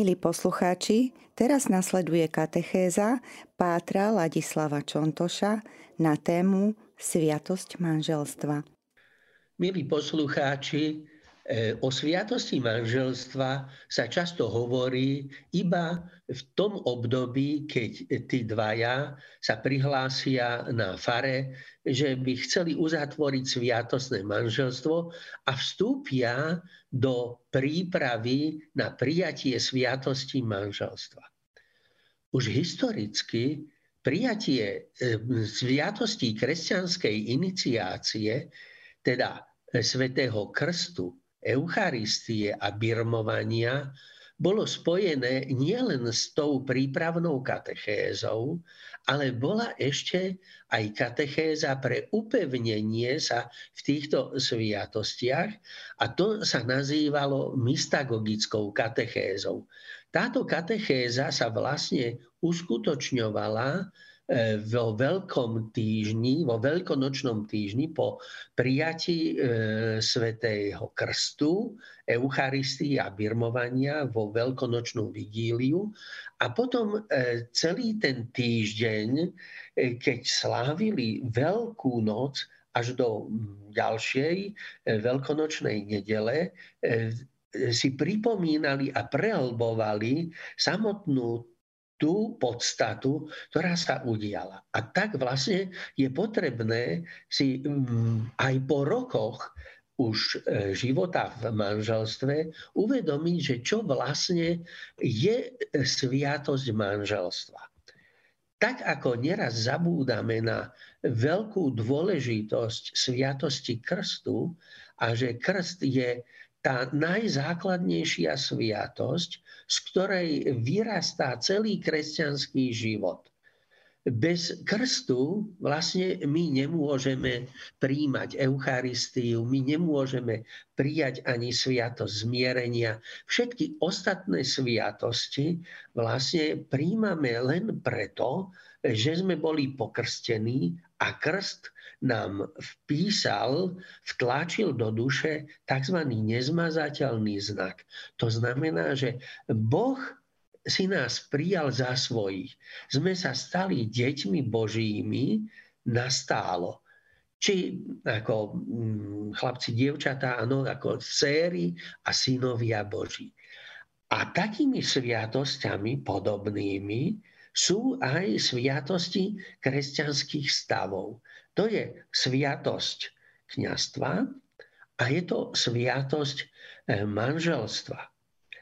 Milí poslucháči, teraz nasleduje katechéza Pátra Ladislava Čontoša na tému Sviatosť manželstva. Milí poslucháči, o sviatosti manželstva sa často hovorí iba v tom období, keď tí dvaja sa prihlásia na fare, že by chceli uzatvoriť sviatostné manželstvo a vstúpia do prípravy na prijatie sviatosti manželstva. Už historicky prijatie e, sviatosti kresťanskej iniciácie, teda svätého krstu, Eucharistie a birmovania bolo spojené nielen s tou prípravnou katechézou, ale bola ešte aj katechéza pre upevnenie sa v týchto sviatostiach a to sa nazývalo mystagogickou katechézou. Táto katechéza sa vlastne uskutočňovala vo veľkom týždni, vo veľkonočnom týždni po prijatí e, svätého krstu, Eucharistii a birmovania vo veľkonočnú vigíliu. A potom e, celý ten týždeň, e, keď slávili Veľkú noc až do ďalšej e, veľkonočnej nedele, e, si pripomínali a prehlbovali samotnú tú podstatu, ktorá sa udiala. A tak vlastne je potrebné si mm, aj po rokoch už e, života v manželstve uvedomiť, že čo vlastne je sviatosť manželstva. Tak ako neraz zabúdame na veľkú dôležitosť sviatosti krstu a že krst je tá najzákladnejšia sviatosť, z ktorej vyrastá celý kresťanský život. Bez krstu vlastne my nemôžeme príjmať Eucharistiu, my nemôžeme prijať ani sviatosť zmierenia. Všetky ostatné sviatosti vlastne príjmame len preto, že sme boli pokrstení a krst nám vpísal, vtlačil do duše tzv. nezmazateľný znak. To znamená, že Boh si nás prijal za svojich. Sme sa stali deťmi Božími nastálo. Či ako mm, chlapci, dievčatá, áno, ako céry a synovia Boží. A takými sviatosťami podobnými sú aj sviatosti kresťanských stavov. To je sviatosť kňastva a je to sviatosť eh, manželstva.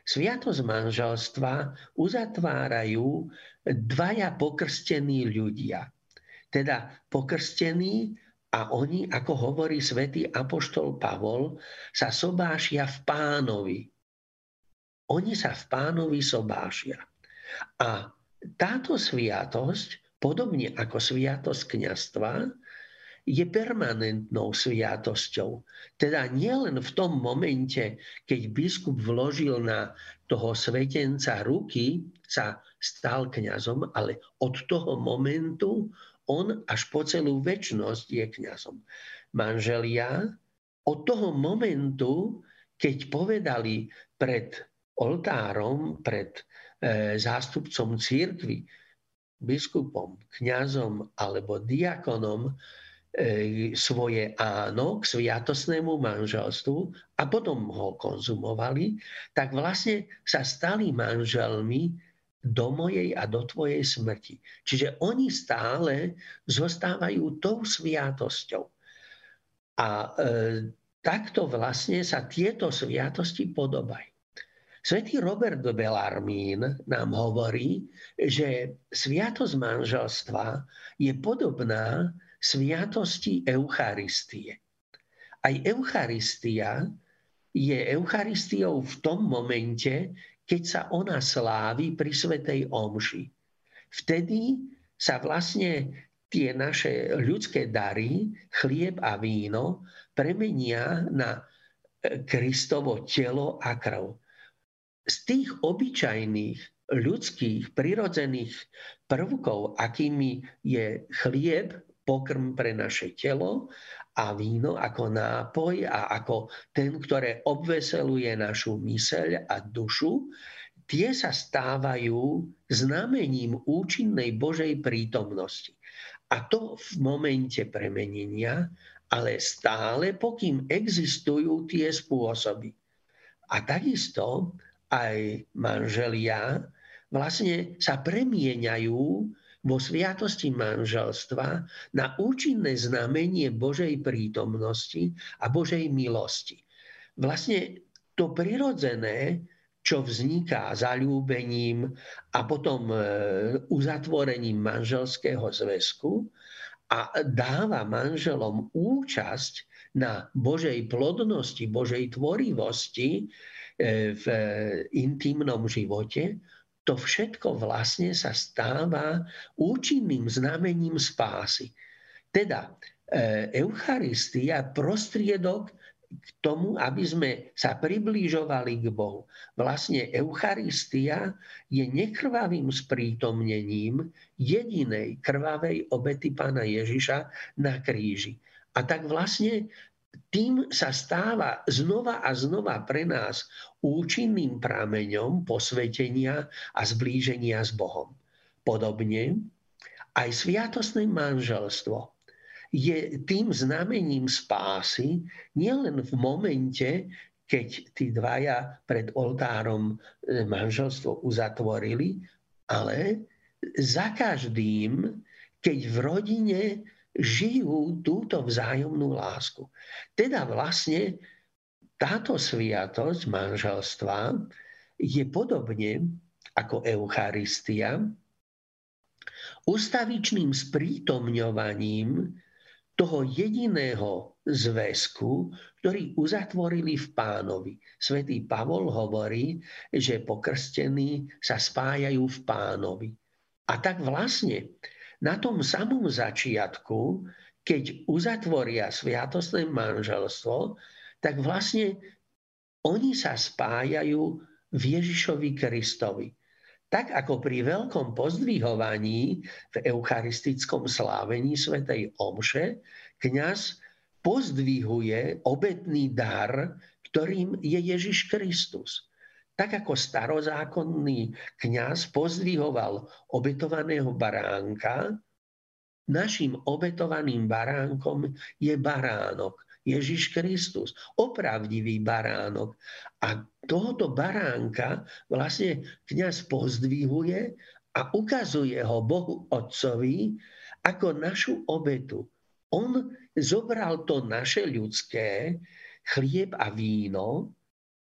Sviatosť manželstva uzatvárajú dvaja pokrstení ľudia. Teda pokrstení a oni, ako hovorí svätý Apoštol Pavol, sa sobášia v pánovi. Oni sa v pánovi sobášia. A táto sviatosť, podobne ako sviatosť kniastva, je permanentnou sviatosťou. Teda nielen v tom momente, keď biskup vložil na toho svetenca ruky, sa stal kňazom, ale od toho momentu on až po celú väčnosť je kňazom. Manželia od toho momentu, keď povedali pred oltárom, pred zástupcom církvy, biskupom, kňazom alebo diakonom, E, svoje áno k sviatosnému manželstvu a potom ho konzumovali, tak vlastne sa stali manželmi do mojej a do tvojej smrti. Čiže oni stále zostávajú tou sviatosťou. A e, takto vlastne sa tieto sviatosti podobajú. Svetý Robert de Bellarmín nám hovorí, že sviatosť manželstva je podobná sviatosti Eucharistie. Aj Eucharistia je Eucharistiou v tom momente, keď sa ona slávi pri Svetej Omši. Vtedy sa vlastne tie naše ľudské dary, chlieb a víno, premenia na e, Kristovo telo a krv. Z tých obyčajných ľudských, prirodzených prvkov, akými je chlieb, pokrm pre naše telo a víno ako nápoj a ako ten, ktoré obveseluje našu myseľ a dušu, tie sa stávajú znamením účinnej Božej prítomnosti. A to v momente premenenia, ale stále, pokým existujú tie spôsoby. A takisto aj manželia vlastne sa premieňajú vo sviatosti manželstva na účinné znamenie Božej prítomnosti a Božej milosti. Vlastne to prirodzené, čo vzniká zalúbením a potom e, uzatvorením manželského zväzku a dáva manželom účasť na Božej plodnosti, Božej tvorivosti, v intimnom živote, to všetko vlastne sa stáva účinným znamením spásy. Teda e, Eucharistia prostriedok k tomu, aby sme sa priblížovali k Bohu. Vlastne Eucharistia je nekrvavým sprítomnením jedinej krvavej obety pána Ježiša na kríži. A tak vlastne tým sa stáva znova a znova pre nás účinným prameňom posvetenia a zblíženia s Bohom. Podobne aj sviatostné manželstvo je tým znamením spásy nielen v momente, keď tí dvaja pred oltárom e, manželstvo uzatvorili, ale za každým, keď v rodine žijú túto vzájomnú lásku. Teda vlastne táto sviatosť manželstva je podobne ako Eucharistia ustavičným sprítomňovaním toho jediného zväzku, ktorý uzatvorili v pánovi. Svetý Pavol hovorí, že pokrstení sa spájajú v pánovi. A tak vlastne na tom samom začiatku, keď uzatvoria sviatostné manželstvo, tak vlastne oni sa spájajú v Ježišovi Kristovi. Tak ako pri veľkom pozdvihovaní v eucharistickom slávení svätej Omše, kňaz pozdvihuje obetný dar, ktorým je Ježiš Kristus. Tak ako starozákonný kňaz pozdvihoval obetovaného baránka, našim obetovaným baránkom je baránok, Ježiš Kristus, opravdivý baránok. A tohoto baránka vlastne kňaz pozdvihuje a ukazuje ho Bohu Otcovi ako našu obetu. On zobral to naše ľudské, chlieb a víno,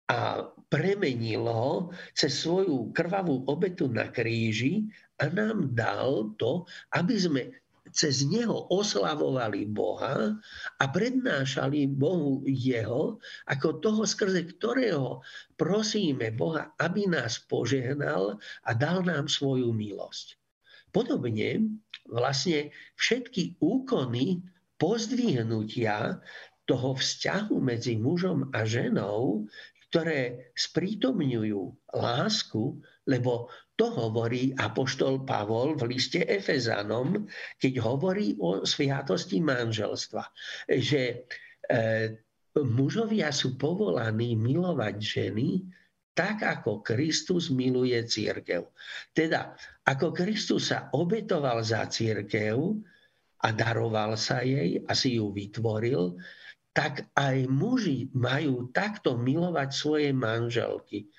a premenil ho cez svoju krvavú obetu na kríži a nám dal to, aby sme cez neho oslavovali Boha a prednášali Bohu jeho, ako toho, skrze ktorého prosíme Boha, aby nás požehnal a dal nám svoju milosť. Podobne vlastne všetky úkony pozdvihnutia toho vzťahu medzi mužom a ženou ktoré sprítomňujú lásku, lebo to hovorí apoštol Pavol v liste Efezanom, keď hovorí o sviatosti manželstva, že e, mužovia sú povolaní milovať ženy tak, ako Kristus miluje církev. Teda, ako Kristus sa obetoval za církev a daroval sa jej a si ju vytvoril, tak aj muži majú takto milovať svoje manželky.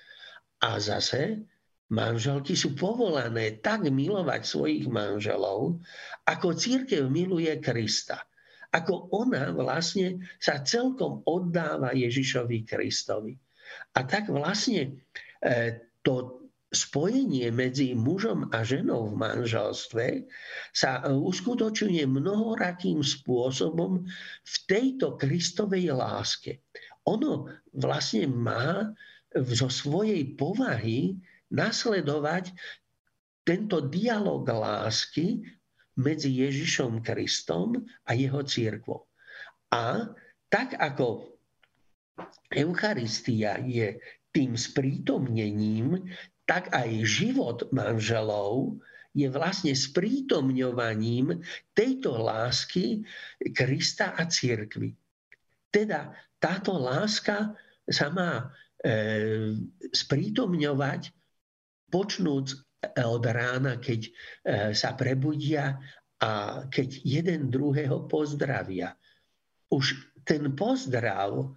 A zase manželky sú povolané tak milovať svojich manželov, ako církev miluje Krista. Ako ona vlastne sa celkom oddáva Ježišovi Kristovi. A tak vlastne e, to spojenie medzi mužom a ženou v manželstve sa e, uskutočňuje mnohorakým spôsobom v tejto Kristovej láske. Ono vlastne má zo svojej povahy nasledovať tento dialog lásky medzi Ježišom Kristom a jeho církvou. A tak ako Eucharistia je tým sprítomnením tak aj život manželov je vlastne sprítomňovaním tejto lásky Krista a církvy. Teda táto láska sa má e, sprítomňovať počnúc od rána, keď sa prebudia a keď jeden druhého pozdravia. Už ten pozdrav,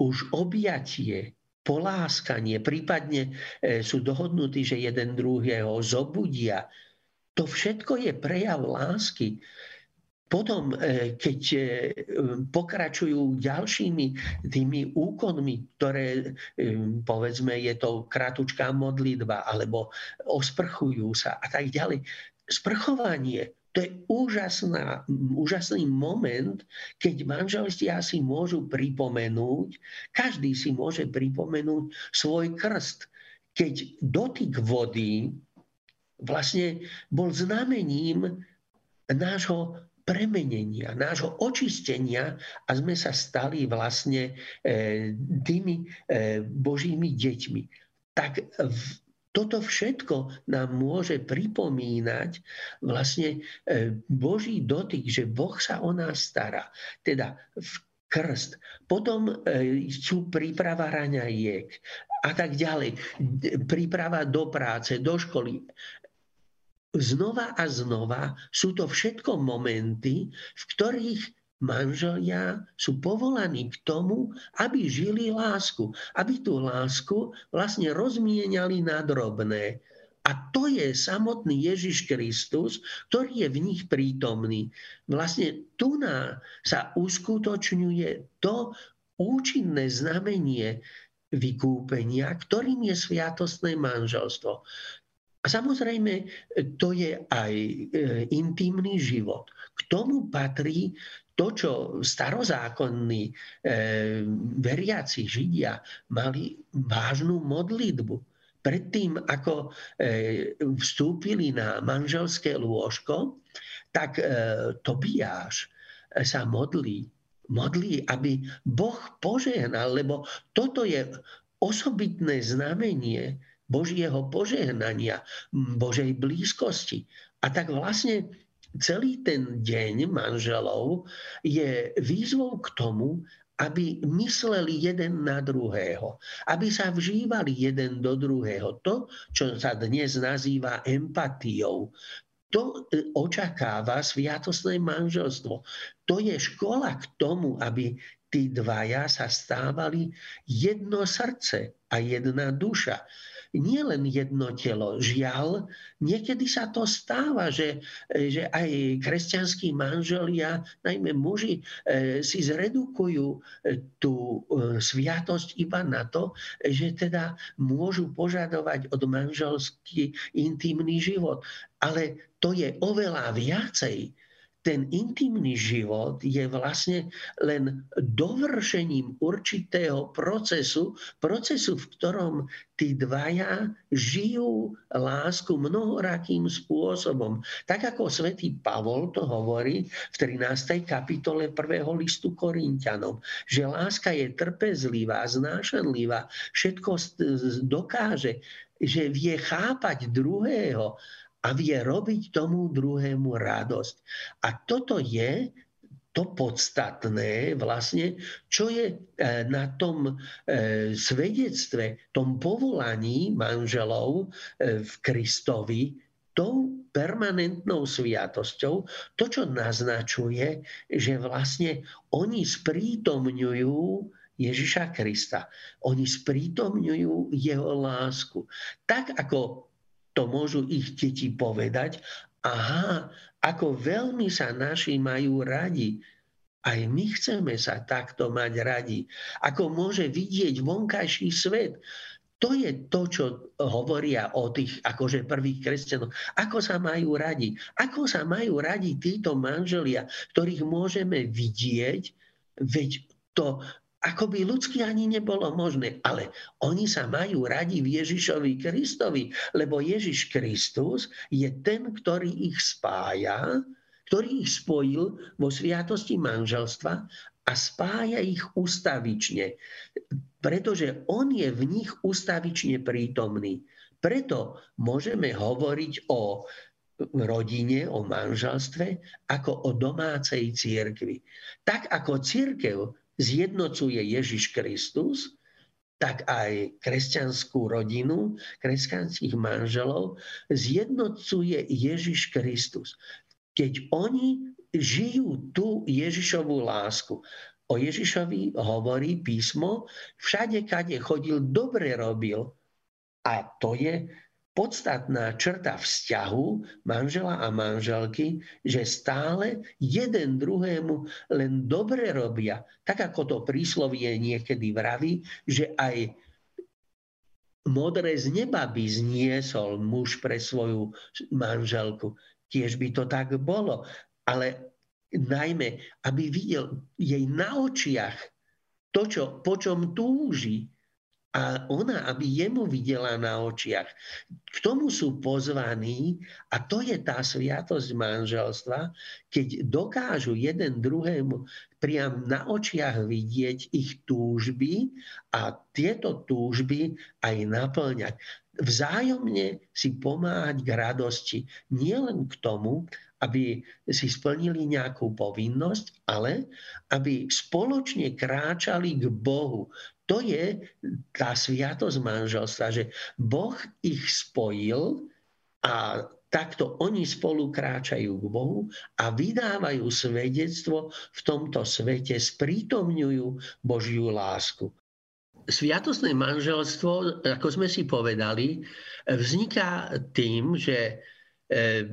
už objatie, poláskanie, prípadne sú dohodnutí, že jeden druhého zobudia, to všetko je prejav lásky. Potom, e, keď e, pokračujú ďalšími tými úkonmi, ktoré, e, povedzme, je to kratučká modlitba, alebo osprchujú sa a tak ďalej. Sprchovanie, to je úžasná, úžasný moment, keď manželstvia si môžu pripomenúť, každý si môže pripomenúť svoj krst. Keď dotyk vody vlastne bol znamením nášho premenenia, nášho očistenia a sme sa stali vlastne e, tými e, božími deťmi. Tak toto všetko nám môže pripomínať vlastne e, Boží dotyk, že Boh sa o nás stará. Teda v krst. Potom sú príprava raňajiek a tak ďalej. Príprava do práce, do školy znova a znova sú to všetko momenty, v ktorých manželia sú povolaní k tomu, aby žili lásku. Aby tú lásku vlastne rozmieniali na drobné. A to je samotný Ježiš Kristus, ktorý je v nich prítomný. Vlastne tu sa uskutočňuje to účinné znamenie vykúpenia, ktorým je sviatostné manželstvo. A samozrejme, to je aj e, intimný život. K tomu patrí to, čo starozákonní e, veriaci Židia mali vážnu modlitbu. Predtým, ako e, vstúpili na manželské lôžko, tak e, Tobiáš sa modlí. Modlí, aby Boh požehnal, lebo toto je osobitné znamenie Božieho požehnania, Božej blízkosti. A tak vlastne celý ten deň manželov je výzvou k tomu, aby mysleli jeden na druhého, aby sa vžívali jeden do druhého. To, čo sa dnes nazýva empatiou, to e, očakáva sviatostné manželstvo. To je škola k tomu, aby tí dvaja sa stávali jedno srdce a jedna duša nie len jedno telo. Žiaľ, niekedy sa to stáva, že, že aj kresťanskí manželia, najmä muži, e, si zredukujú e, tú e, sviatosť iba na to, že teda môžu požadovať od manželský intimný život. Ale to je oveľa viacej ten intimný život je vlastne len dovršením určitého procesu, procesu, v ktorom tí dvaja žijú lásku mnohorakým spôsobom. Tak ako svätý Pavol to hovorí v 13. kapitole 1. listu Korintianom, že láska je trpezlivá, znášanlivá, všetko dokáže, že vie chápať druhého a vie robiť tomu druhému radosť. A toto je to podstatné vlastne, čo je e, na tom e, svedectve, tom povolaní manželov e, v Kristovi, tou permanentnou sviatosťou, to, čo naznačuje, že vlastne oni sprítomňujú Ježiša Krista. Oni sprítomňujú jeho lásku. Tak ako to môžu ich deti povedať, aha, ako veľmi sa naši majú radi. Aj my chceme sa takto mať radi. Ako môže vidieť vonkajší svet. To je to, čo hovoria o tých akože prvých kresťanov. Ako sa majú radi? Ako sa majú radi títo manželia, ktorých môžeme vidieť, veď to ako by ľudsky ani nebolo možné. Ale oni sa majú radi v Ježišovi Kristovi, lebo Ježiš Kristus je ten, ktorý ich spája, ktorý ich spojil vo sviatosti manželstva a spája ich ustavične, pretože on je v nich ustavične prítomný. Preto môžeme hovoriť o rodine, o manželstve, ako o domácej církvi. Tak ako církev zjednocuje Ježiš Kristus, tak aj kresťanskú rodinu, kresťanských manželov zjednocuje Ježiš Kristus. Keď oni žijú tú Ježišovú lásku. O Ježišovi hovorí písmo, všade, kade chodil, dobre robil. A to je podstatná črta vzťahu manžela a manželky, že stále jeden druhému len dobre robia. Tak ako to príslovie niekedy vraví, že aj modré z neba by zniesol muž pre svoju manželku. Tiež by to tak bolo. Ale najmä, aby videl jej na očiach to, čo, po čom túži, a ona, aby jemu videla na očiach. K tomu sú pozvaní a to je tá sviatosť manželstva, keď dokážu jeden druhému priam na očiach vidieť ich túžby a tieto túžby aj naplňať. Vzájomne si pomáhať k radosti. Nielen k tomu, aby si splnili nejakú povinnosť, ale aby spoločne kráčali k Bohu. To je tá sviatosť manželstva, že Boh ich spojil a takto oni spolu kráčajú k Bohu a vydávajú svedectvo v tomto svete, sprítomňujú Božiu lásku. Sviatostné manželstvo, ako sme si povedali, vzniká tým, že eh,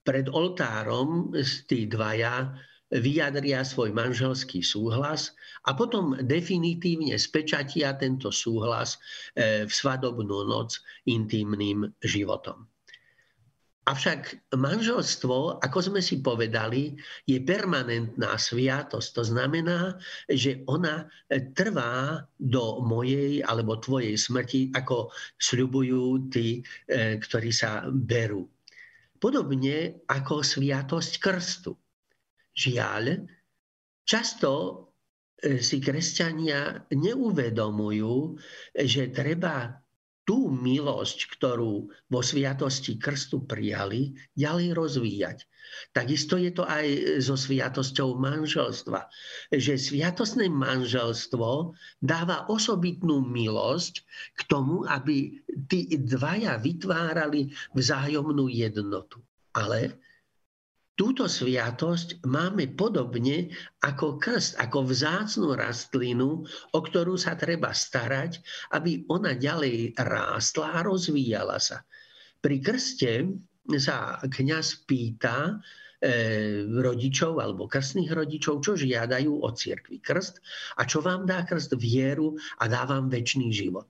pred oltárom tí dvaja vyjadria svoj manželský súhlas a potom definitívne spečatia tento súhlas e, v svadobnú noc intimným životom. Avšak manželstvo, ako sme si povedali, je permanentná sviatosť. To znamená, že ona trvá do mojej alebo tvojej smrti, ako sľubujú tí, e, ktorí sa berú. Podobne ako sviatosť krstu. Žiaľ, často e, si kresťania neuvedomujú, že treba tú milosť, ktorú vo sviatosti krstu prijali, ďalej rozvíjať. Takisto je to aj so sviatosťou manželstva. Že sviatostné manželstvo dáva osobitnú milosť k tomu, aby tí dvaja vytvárali vzájomnú jednotu. Ale túto sviatosť máme podobne ako krst, ako vzácnú rastlinu, o ktorú sa treba starať, aby ona ďalej rástla a rozvíjala sa. Pri krste sa kňaz pýta e, rodičov alebo krstných rodičov, čo žiadajú od cirkvi krst a čo vám dá krst vieru a dá vám väčší život.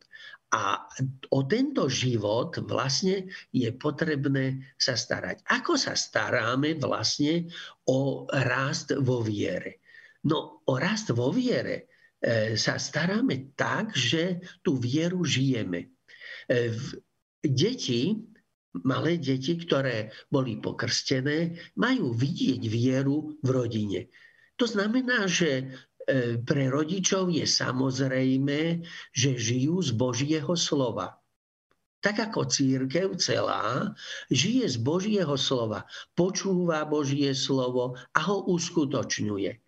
A o tento život vlastne je potrebné sa starať. Ako sa staráme vlastne o rast vo viere? No o rast vo viere e, sa staráme tak, že tú vieru žijeme. E, deti, malé deti, ktoré boli pokrstené, majú vidieť vieru v rodine. To znamená, že pre rodičov je samozrejme, že žijú z Božieho slova. Tak ako církev celá žije z Božieho slova, počúva Božie slovo a ho uskutočňuje.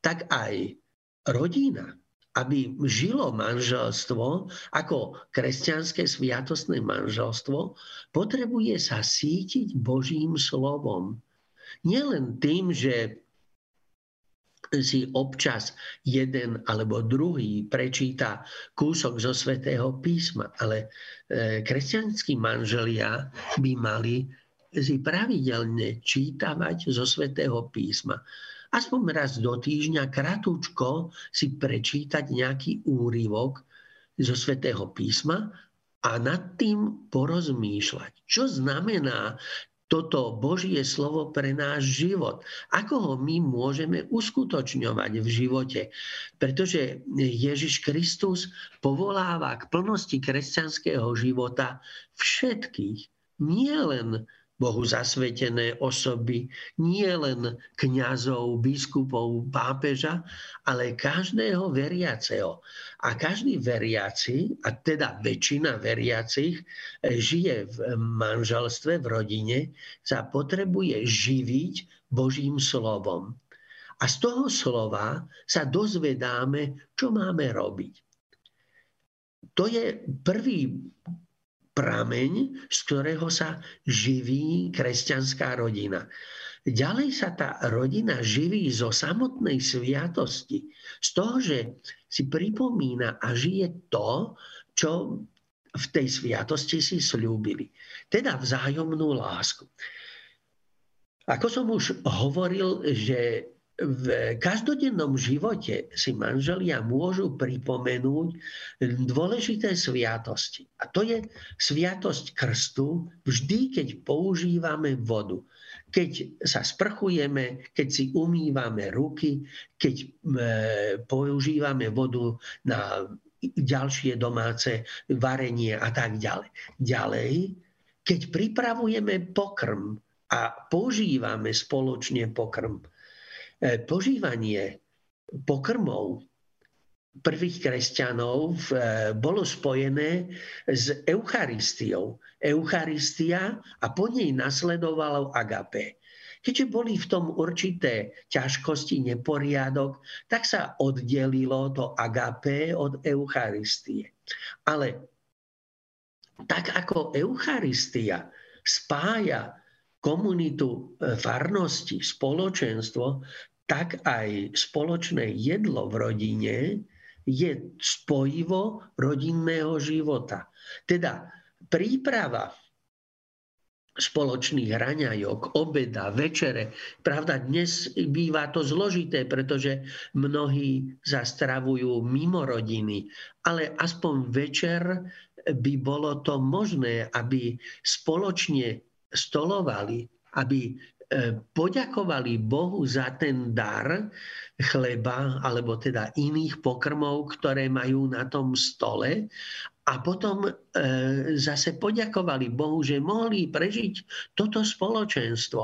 Tak aj rodina, aby žilo manželstvo ako kresťanské sviatostné manželstvo, potrebuje sa sítiť Božím slovom. Nielen tým, že si občas jeden alebo druhý prečíta kúsok zo svätého písma, ale e, kresťanskí manželia by mali si pravidelne čítavať zo svätého písma. Aspoň raz do týždňa kratučko si prečítať nejaký úryvok zo svätého písma a nad tým porozmýšľať. Čo znamená toto Božie slovo pre náš život. Ako ho my môžeme uskutočňovať v živote? Pretože Ježiš Kristus povoláva k plnosti kresťanského života všetkých, nie len Bohu zasvetené osoby, nie len kňazov, biskupov, pápeža, ale každého veriaceho. A každý veriaci, a teda väčšina veriacich, žije v manželstve, v rodine, sa potrebuje živiť Božím slovom. A z toho slova sa dozvedáme, čo máme robiť. to je prvý prameň, z ktorého sa živí kresťanská rodina. Ďalej sa tá rodina živí zo samotnej sviatosti, z toho, že si pripomína a žije to, čo v tej sviatosti si slúbili. Teda vzájomnú lásku. Ako som už hovoril, že v každodennom živote si manželia môžu pripomenúť dôležité sviatosti. A to je sviatosť krstu vždy, keď používame vodu. Keď sa sprchujeme, keď si umývame ruky, keď e, používame vodu na ďalšie domáce varenie a tak ďalej. Ďalej, keď pripravujeme pokrm a používame spoločne pokrm, požívanie pokrmov prvých kresťanov e, bolo spojené s Eucharistiou. Eucharistia a po nej nasledovalo agape. Keďže boli v tom určité ťažkosti, neporiadok, tak sa oddelilo to agape od Eucharistie. Ale tak ako Eucharistia spája komunitu e, farnosti, spoločenstvo, tak aj spoločné jedlo v rodine je spojivo rodinného života. Teda príprava spoločných raňajok, obeda, večere. Pravda, dnes býva to zložité, pretože mnohí zastravujú mimo rodiny, ale aspoň večer by bolo to možné, aby spoločne stolovali, aby poďakovali Bohu za ten dar chleba alebo teda iných pokrmov, ktoré majú na tom stole a potom e, zase poďakovali Bohu, že mohli prežiť toto spoločenstvo.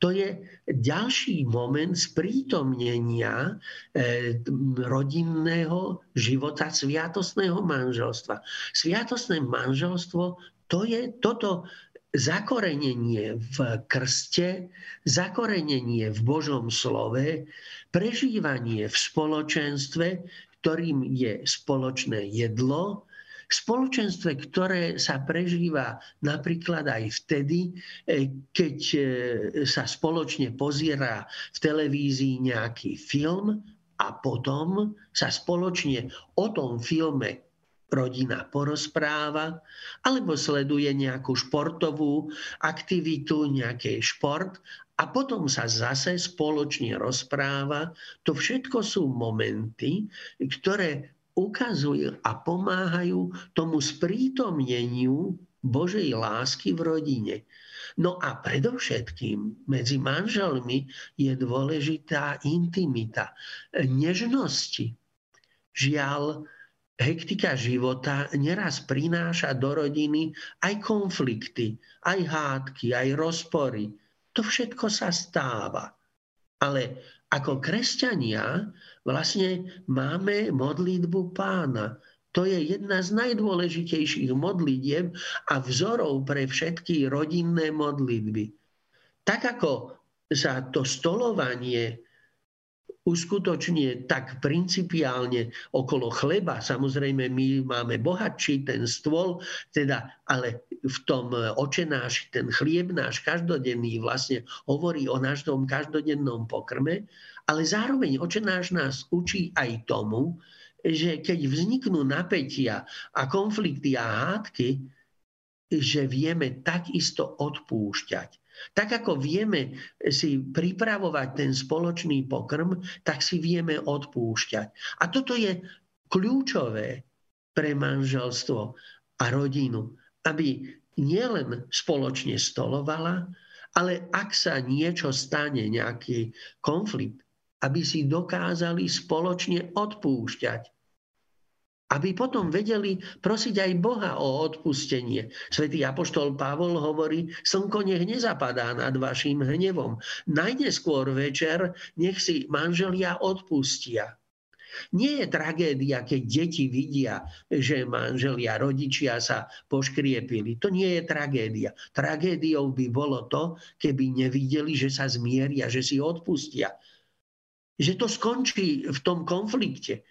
To je ďalší moment sprítomnenia e, rodinného života sviatostného manželstva. Sviatostné manželstvo to je toto zakorenenie v krste, zakorenenie v Božom slove, prežívanie v spoločenstve, ktorým je spoločné jedlo, spoločenstve, ktoré sa prežíva napríklad aj vtedy, e, keď e, sa spoločne pozierá v televízii nejaký film a potom sa spoločne o tom filme rodina porozpráva, alebo sleduje nejakú športovú aktivitu, nejaký šport a potom sa zase spoločne rozpráva. To všetko sú momenty, ktoré ukazujú a pomáhajú tomu sprítomneniu Božej lásky v rodine. No a predovšetkým medzi manželmi je dôležitá intimita, nežnosti. Žiaľ, hektika života neraz prináša do rodiny aj konflikty, aj hádky, aj rozpory. To všetko sa stáva. Ale ako kresťania vlastne máme modlitbu pána. To je jedna z najdôležitejších modlitieb a vzorov pre všetky rodinné modlitby. Tak ako sa to stolovanie uskutočne tak principiálne okolo chleba. Samozrejme, my máme bohatší ten stôl, teda, ale v tom očenáš, ten chlieb náš každodenný vlastne hovorí o našom každodennom pokrme, ale zároveň očenáš nás učí aj tomu, že keď vzniknú napätia a konflikty a hádky, že vieme takisto odpúšťať. Tak ako vieme si pripravovať ten spoločný pokrm, tak si vieme odpúšťať. A toto je kľúčové pre manželstvo a rodinu, aby nielen spoločne stolovala, ale ak sa niečo stane, nejaký konflikt, aby si dokázali spoločne odpúšťať aby potom vedeli prosiť aj Boha o odpustenie. Svetý Apoštol Pavol hovorí, slnko nech nezapadá nad vašim hnevom. Najneskôr večer nech si manželia odpustia. Nie je tragédia, keď deti vidia, že manželia, rodičia sa poškriepili. To nie je tragédia. Tragédiou by bolo to, keby nevideli, že sa zmieria, že si odpustia. Že to skončí v tom konflikte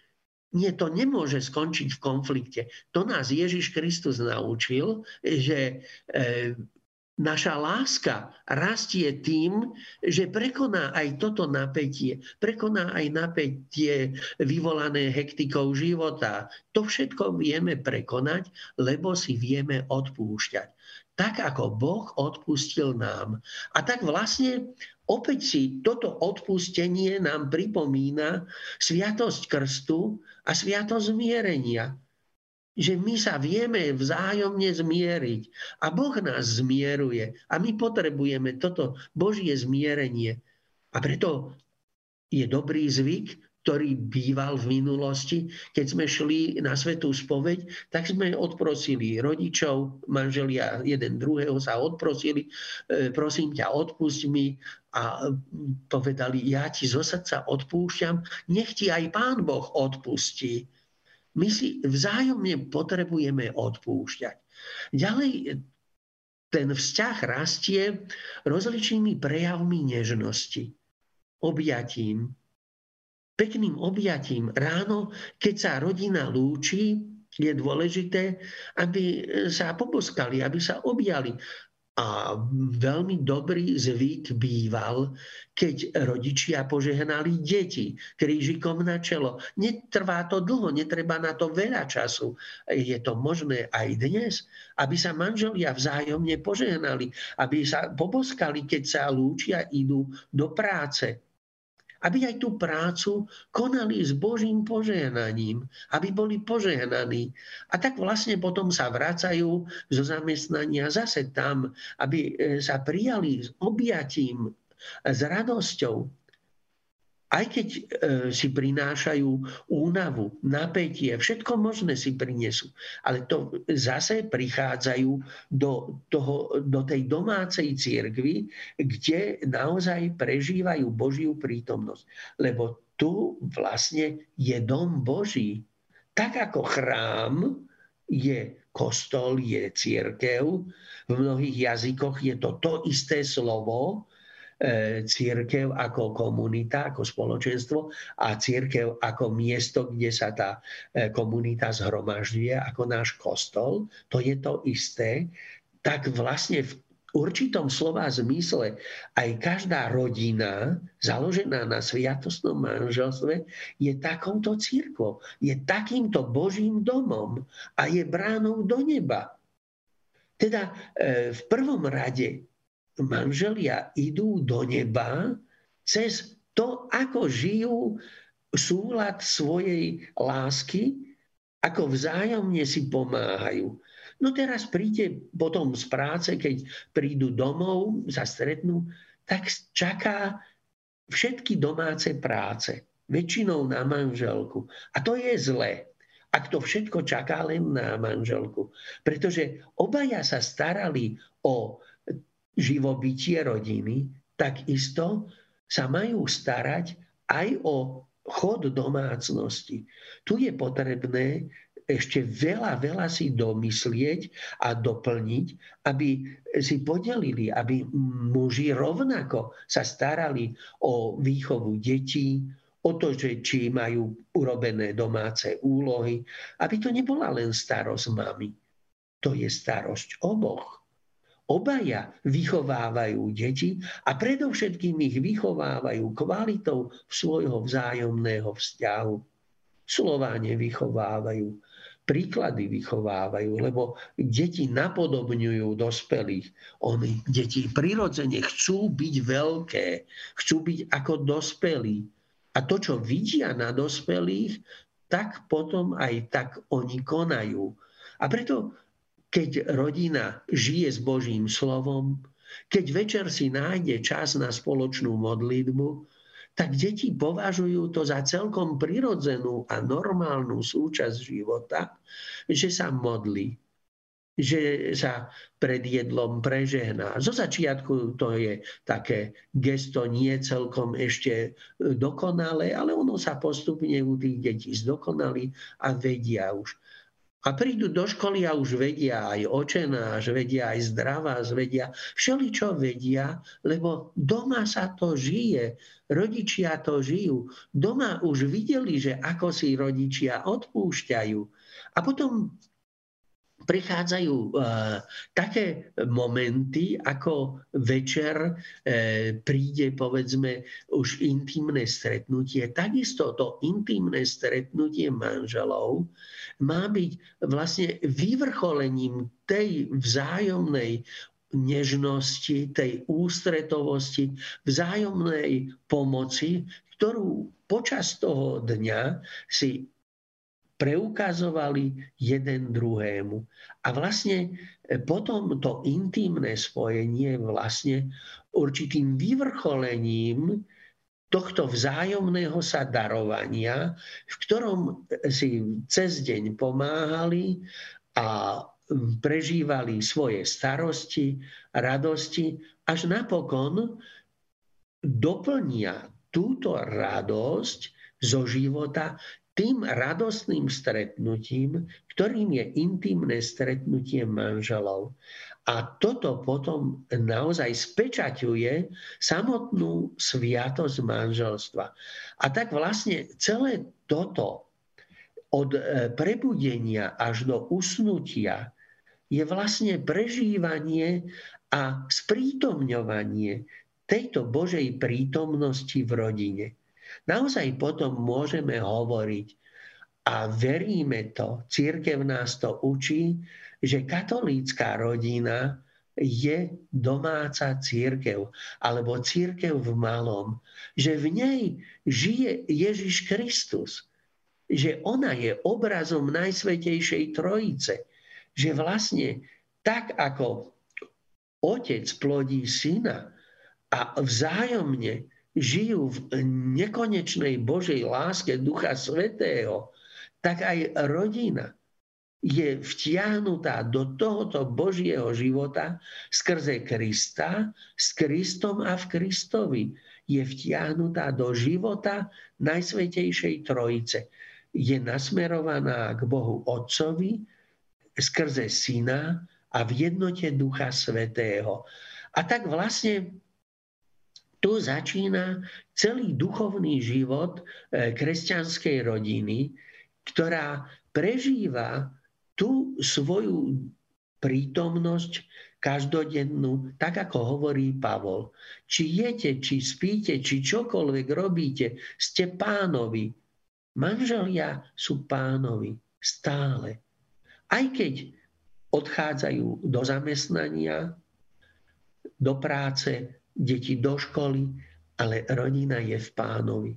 Nie, to nemôže skončiť v konflikte. To nás Ježiš Kristus naučil, že e, naša láska rastie tým, že prekoná aj toto napätie, prekoná aj napätie vyvolané hektikou života. To všetko vieme prekonať, lebo si vieme odpúšťať. Tak ako Boh odpustil nám. A tak vlastne opäť si toto odpustenie nám pripomína sviatosť krstu a sviatosť zmierenia. Že my sa vieme vzájomne zmieriť a Boh nás zmieruje a my potrebujeme toto Božie zmierenie. A preto je dobrý zvyk ktorý býval v minulosti. Keď sme šli na svetú spoveď, tak sme odprosili rodičov, manželia jeden druhého sa odprosili, e, prosím ťa, odpust mi a povedali, ja ti zo srdca odpúšťam, nech ti aj Pán Boh odpustí. My si vzájomne potrebujeme odpúšťať. Ďalej ten vzťah rastie rozličnými prejavmi nežnosti. Objatím, pekným objatím ráno, keď sa rodina lúči, je dôležité, aby sa poboskali, aby sa objali. A veľmi dobrý zvyk býval, keď rodičia požehnali deti krížikom na čelo. Netrvá to dlho, netreba na to veľa času. Je to možné aj dnes, aby sa manželia vzájomne požehnali, aby sa poboskali, keď sa lúčia, idú do práce aby aj tú prácu konali s Božím požehnaním, aby boli požehnaní. A tak vlastne potom sa vracajú zo zamestnania zase tam, aby e, sa prijali s objatím, s radosťou aj keď e, si prinášajú únavu, napätie, všetko možné si prinesú. Ale to zase prichádzajú do, toho, do tej domácej církvy, kde naozaj prežívajú Božiu prítomnosť. Lebo tu vlastne je dom Boží. Tak ako chrám je kostol, je církev, v mnohých jazykoch je to to isté slovo, církev ako komunita, ako spoločenstvo a církev ako miesto, kde sa tá e, komunita zhromažďuje, ako náš kostol, to je to isté, tak vlastne v určitom slova zmysle aj každá rodina založená na sviatostnom manželstve je takouto církvou, je takýmto Božím domom a je bránou do neba. Teda e, v prvom rade manželia idú do neba cez to, ako žijú súlad svojej lásky, ako vzájomne si pomáhajú. No teraz príde potom z práce, keď prídu domov, sa stretnú, tak čaká všetky domáce práce. Väčšinou na manželku. A to je zlé ak to všetko čaká len na manželku. Pretože obaja sa starali o živobytie rodiny, takisto sa majú starať aj o chod domácnosti. Tu je potrebné ešte veľa, veľa si domyslieť a doplniť, aby si podelili, aby muži rovnako sa starali o výchovu detí, o to, že či majú urobené domáce úlohy, aby to nebola len starosť mami. To je starosť oboch. Obaja vychovávajú deti a predovšetkým ich vychovávajú kvalitou svojho vzájomného vzťahu. Slová nevychovávajú, príklady vychovávajú, lebo deti napodobňujú dospelých. Oni, deti prirodzene chcú byť veľké, chcú byť ako dospelí. A to, čo vidia na dospelých, tak potom aj tak oni konajú. A preto keď rodina žije s Božím slovom, keď večer si nájde čas na spoločnú modlitbu, tak deti považujú to za celkom prirodzenú a normálnu súčasť života, že sa modlí, že sa pred jedlom prežehná. Zo začiatku to je také gesto nie celkom ešte dokonalé, ale ono sa postupne u tých detí zdokonali a vedia už. A prídu do školy a už vedia aj očenáš, vedia aj zdravá, vedia, všeličo vedia, lebo doma sa to žije, rodičia to žijú. Doma už videli, že ako si rodičia odpúšťajú. A potom prichádzajú e, také momenty, ako večer e, príde povedzme už intimné stretnutie. Takisto to intimné stretnutie manželov má byť vlastne vyvrcholením tej vzájomnej nežnosti, tej ústretovosti, vzájomnej pomoci, ktorú počas toho dňa si preukazovali jeden druhému. A vlastne e, potom to intimné spojenie vlastne určitým vyvrcholením tohto vzájomného sa darovania, v ktorom si cez deň pomáhali a prežívali svoje starosti, radosti, až napokon doplnia túto radosť zo života tým radostným stretnutím, ktorým je intimné stretnutie manželov. A toto potom naozaj spečaťuje samotnú sviatosť manželstva. A tak vlastne celé toto od e, prebudenia až do usnutia je vlastne prežívanie a sprítomňovanie tejto Božej prítomnosti v rodine. Naozaj potom môžeme hovoriť a veríme to, církev nás to učí, že katolícká rodina je domáca církev, alebo církev v malom, že v nej žije Ježiš Kristus, že ona je obrazom Najsvetejšej Trojice, že vlastne tak ako otec plodí syna a vzájomne žijú v nekonečnej Božej láske Ducha Svetého, tak aj rodina je vtiahnutá do tohoto Božieho života skrze Krista, s Kristom a v Kristovi. Je vtiahnutá do života Najsvetejšej Trojice. Je nasmerovaná k Bohu Otcovi skrze Syna a v jednote Ducha Svetého. A tak vlastne tu začína celý duchovný život e, kresťanskej rodiny, ktorá prežíva tú svoju prítomnosť každodennú, tak ako hovorí Pavol. Či jete, či spíte, či čokoľvek robíte, ste pánovi. Manželia sú pánovi stále. Aj keď odchádzajú do zamestnania, do práce, deti do školy, ale rodina je v pánovi.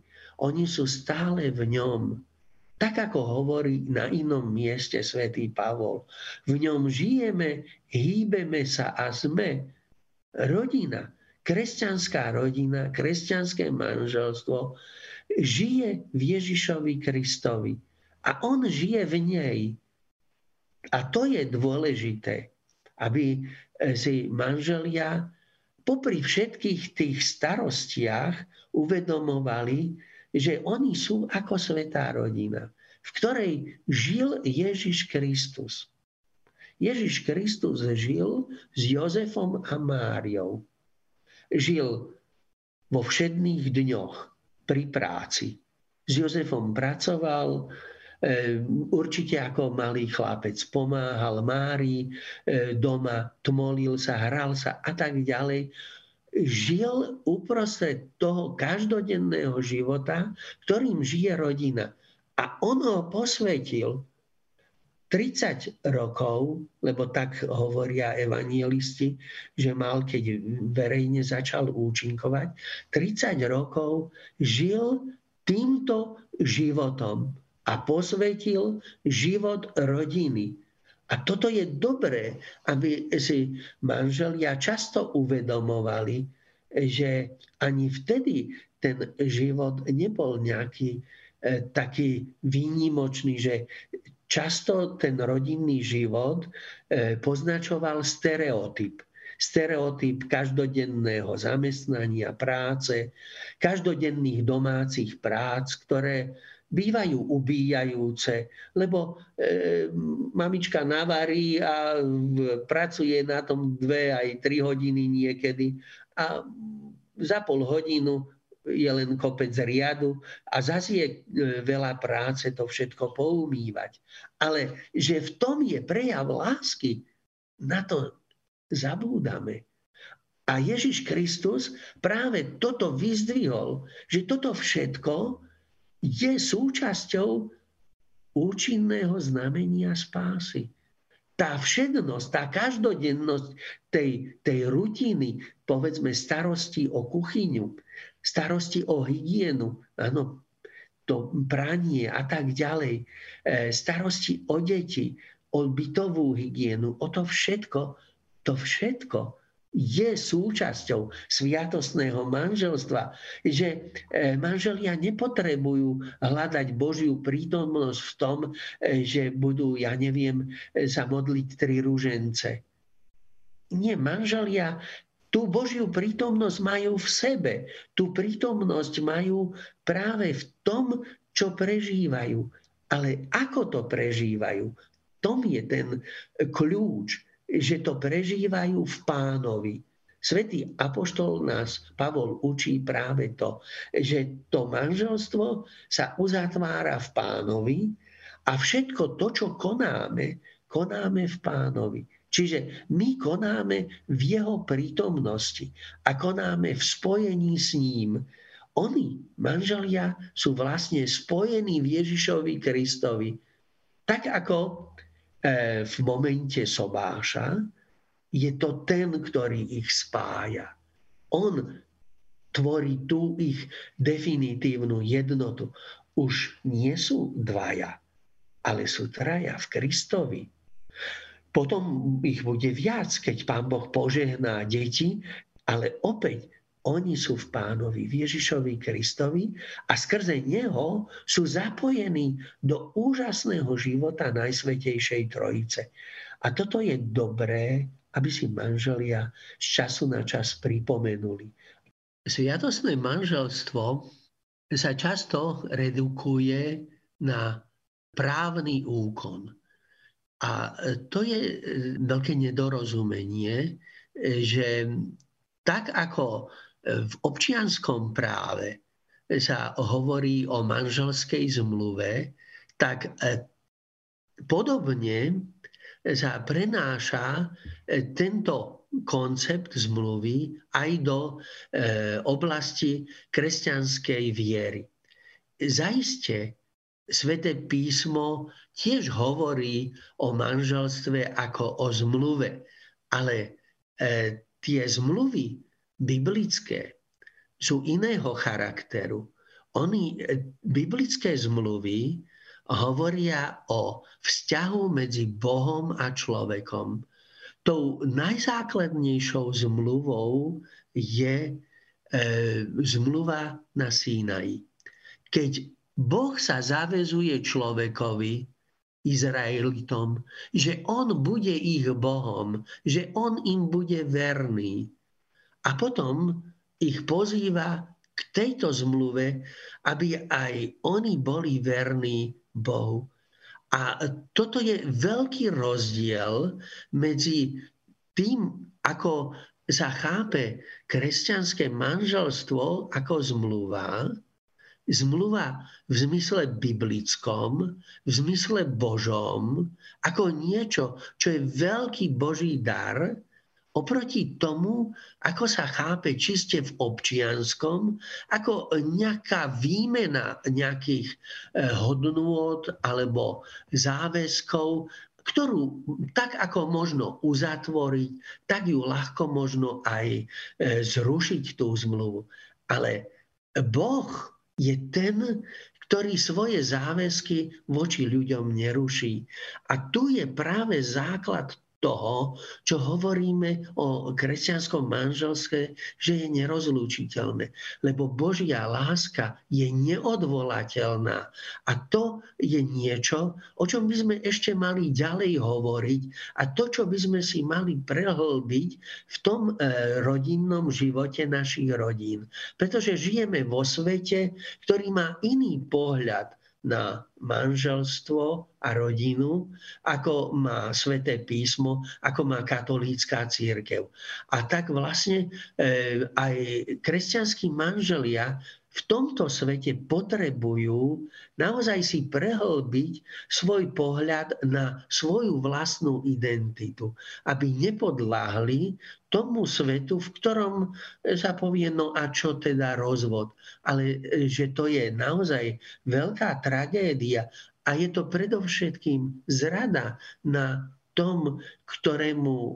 Oni sú stále v ňom. Tak ako hovorí na inom mieste svätý Pavol. V ňom žijeme, hýbeme sa a sme. Rodina, kresťanská rodina, kresťanské manželstvo žije v Ježišovi Kristovi. A on žije v nej. A to je dôležité, aby si manželia popri všetkých tých starostiach uvedomovali, že oni sú ako svetá rodina, v ktorej žil Ježiš Kristus. Ježiš Kristus žil s Jozefom a Máriou. Žil vo všedných dňoch pri práci. S Jozefom pracoval, určite ako malý chlapec pomáhal Márii ehm, doma, tmolil sa, hral sa a tak ďalej. Žil uprostred toho každodenného života, ktorým žije rodina. A on ho posvetil 30 rokov, lebo tak hovoria evangelisti, že mal, keď verejne začal účinkovať, 30 rokov žil týmto životom a posvetil život rodiny. A toto je dobré, aby si manželia často uvedomovali, že ani vtedy ten život nebol nejaký e, taký výnimočný, že často ten rodinný život e, poznačoval stereotyp. Stereotyp každodenného zamestnania, práce, každodenných domácich prác, ktoré bývajú ubíjajúce, lebo e, mamička navarí a pracuje na tom dve aj tri hodiny niekedy a za pol hodinu je len kopec riadu a zase je e, veľa práce to všetko poumývať. Ale že v tom je prejav lásky, na to zabúdame. A Ježiš Kristus práve toto vyzdvihol, že toto všetko je súčasťou účinného znamenia spásy. Tá všednosť, tá každodennosť tej, tej rutiny, povedzme starosti o kuchyňu, starosti o hygienu, áno, to pranie a tak ďalej, e, starosti o deti, o bytovú hygienu, o to všetko, to všetko je súčasťou sviatostného manželstva, že e, manželia nepotrebujú hľadať Božiu prítomnosť v tom, e, že budú, ja neviem, e, sa modliť tri rúžence. Nie, manželia tú Božiu prítomnosť majú v sebe. Tú prítomnosť majú práve v tom, čo prežívajú. Ale ako to prežívajú? Tom je ten kľúč že to prežívajú v pánovi. Svetý apoštol nás, Pavol, učí práve to, že to manželstvo sa uzatvára v pánovi a všetko to, čo konáme, konáme v pánovi. Čiže my konáme v jeho prítomnosti a konáme v spojení s ním. Oni, manželia, sú vlastne spojení v Ježišovi Kristovi. Tak ako v momente sobáša, je to ten, ktorý ich spája. On tvorí tú ich definitívnu jednotu. Už nie sú dvaja, ale sú traja v Kristovi. Potom ich bude viac, keď pán Boh požehná deti, ale opäť oni sú v pánovi, v Ježišovi Kristovi a skrze neho sú zapojení do úžasného života Najsvetejšej Trojice. A toto je dobré, aby si manželia z času na čas pripomenuli. Sviatosné manželstvo sa často redukuje na právny úkon. A to je veľké nedorozumenie, že tak ako v občianskom práve sa hovorí o manželskej zmluve, tak e, podobne sa prenáša e, tento koncept zmluvy aj do e, oblasti kresťanskej viery. Zaiste Svete písmo tiež hovorí o manželstve ako o zmluve, ale tie zmluvy biblické sú iného charakteru. Oni, e, biblické zmluvy hovoria o vzťahu medzi Bohom a človekom. Tou najzákladnejšou zmluvou je e, zmluva na Sínaji. Keď Boh sa zavezuje človekovi, Izraelitom, že on bude ich Bohom, že on im bude verný, a potom ich pozýva k tejto zmluve, aby aj oni boli verní Bohu. A toto je veľký rozdiel medzi tým, ako sa chápe kresťanské manželstvo ako zmluva, zmluva v zmysle biblickom, v zmysle božom, ako niečo, čo je veľký boží dar, Oproti tomu, ako sa chápe čiste v občianskom, ako nejaká výmena nejakých eh, hodnôt alebo záväzkov, ktorú tak ako možno uzatvoriť, tak ju ľahko možno aj eh, zrušiť tú zmluvu. Ale Boh je ten, ktorý svoje záväzky voči ľuďom neruší. A tu je práve základ toho, čo hovoríme o kresťanskom manželstve, že je nerozlúčiteľné. Lebo Božia láska je neodvolateľná. A to je niečo, o čom by sme ešte mali ďalej hovoriť a to, čo by sme si mali prehlbiť v tom e, rodinnom živote našich rodín. Pretože žijeme vo svete, ktorý má iný pohľad na manželstvo a rodinu, ako má sveté písmo, ako má katolícká církev. A tak vlastne e, aj kresťanskí manželia v tomto svete potrebujú naozaj si prehlbiť svoj pohľad na svoju vlastnú identitu, aby nepodláhli tomu svetu, v ktorom sa povie, no a čo teda rozvod. Ale že to je naozaj veľká tragédia a je to predovšetkým zrada na tom, ktorému e,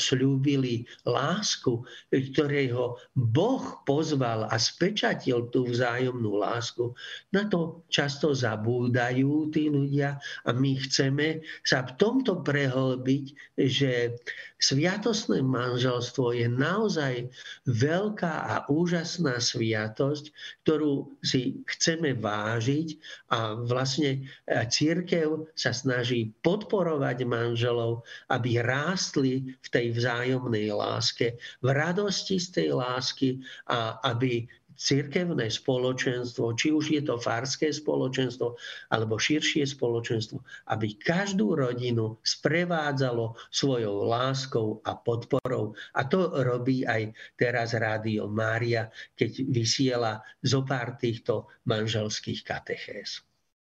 slúbili lásku, ktorého Boh pozval a spečatil tú vzájomnú lásku, na to často zabúdajú tí ľudia a my chceme sa v tomto prehlbiť, že sviatostné manželstvo je naozaj veľká a úžasná sviatosť, ktorú si chceme vážiť a vlastne e, církev sa snaží podporovať manželov, aby rástli v tej vzájomnej láske, v radosti z tej lásky a aby cirkevné spoločenstvo, či už je to farské spoločenstvo alebo širšie spoločenstvo, aby každú rodinu sprevádzalo svojou láskou a podporou. A to robí aj teraz Rádio Mária, keď vysiela zo pár týchto manželských katechéz.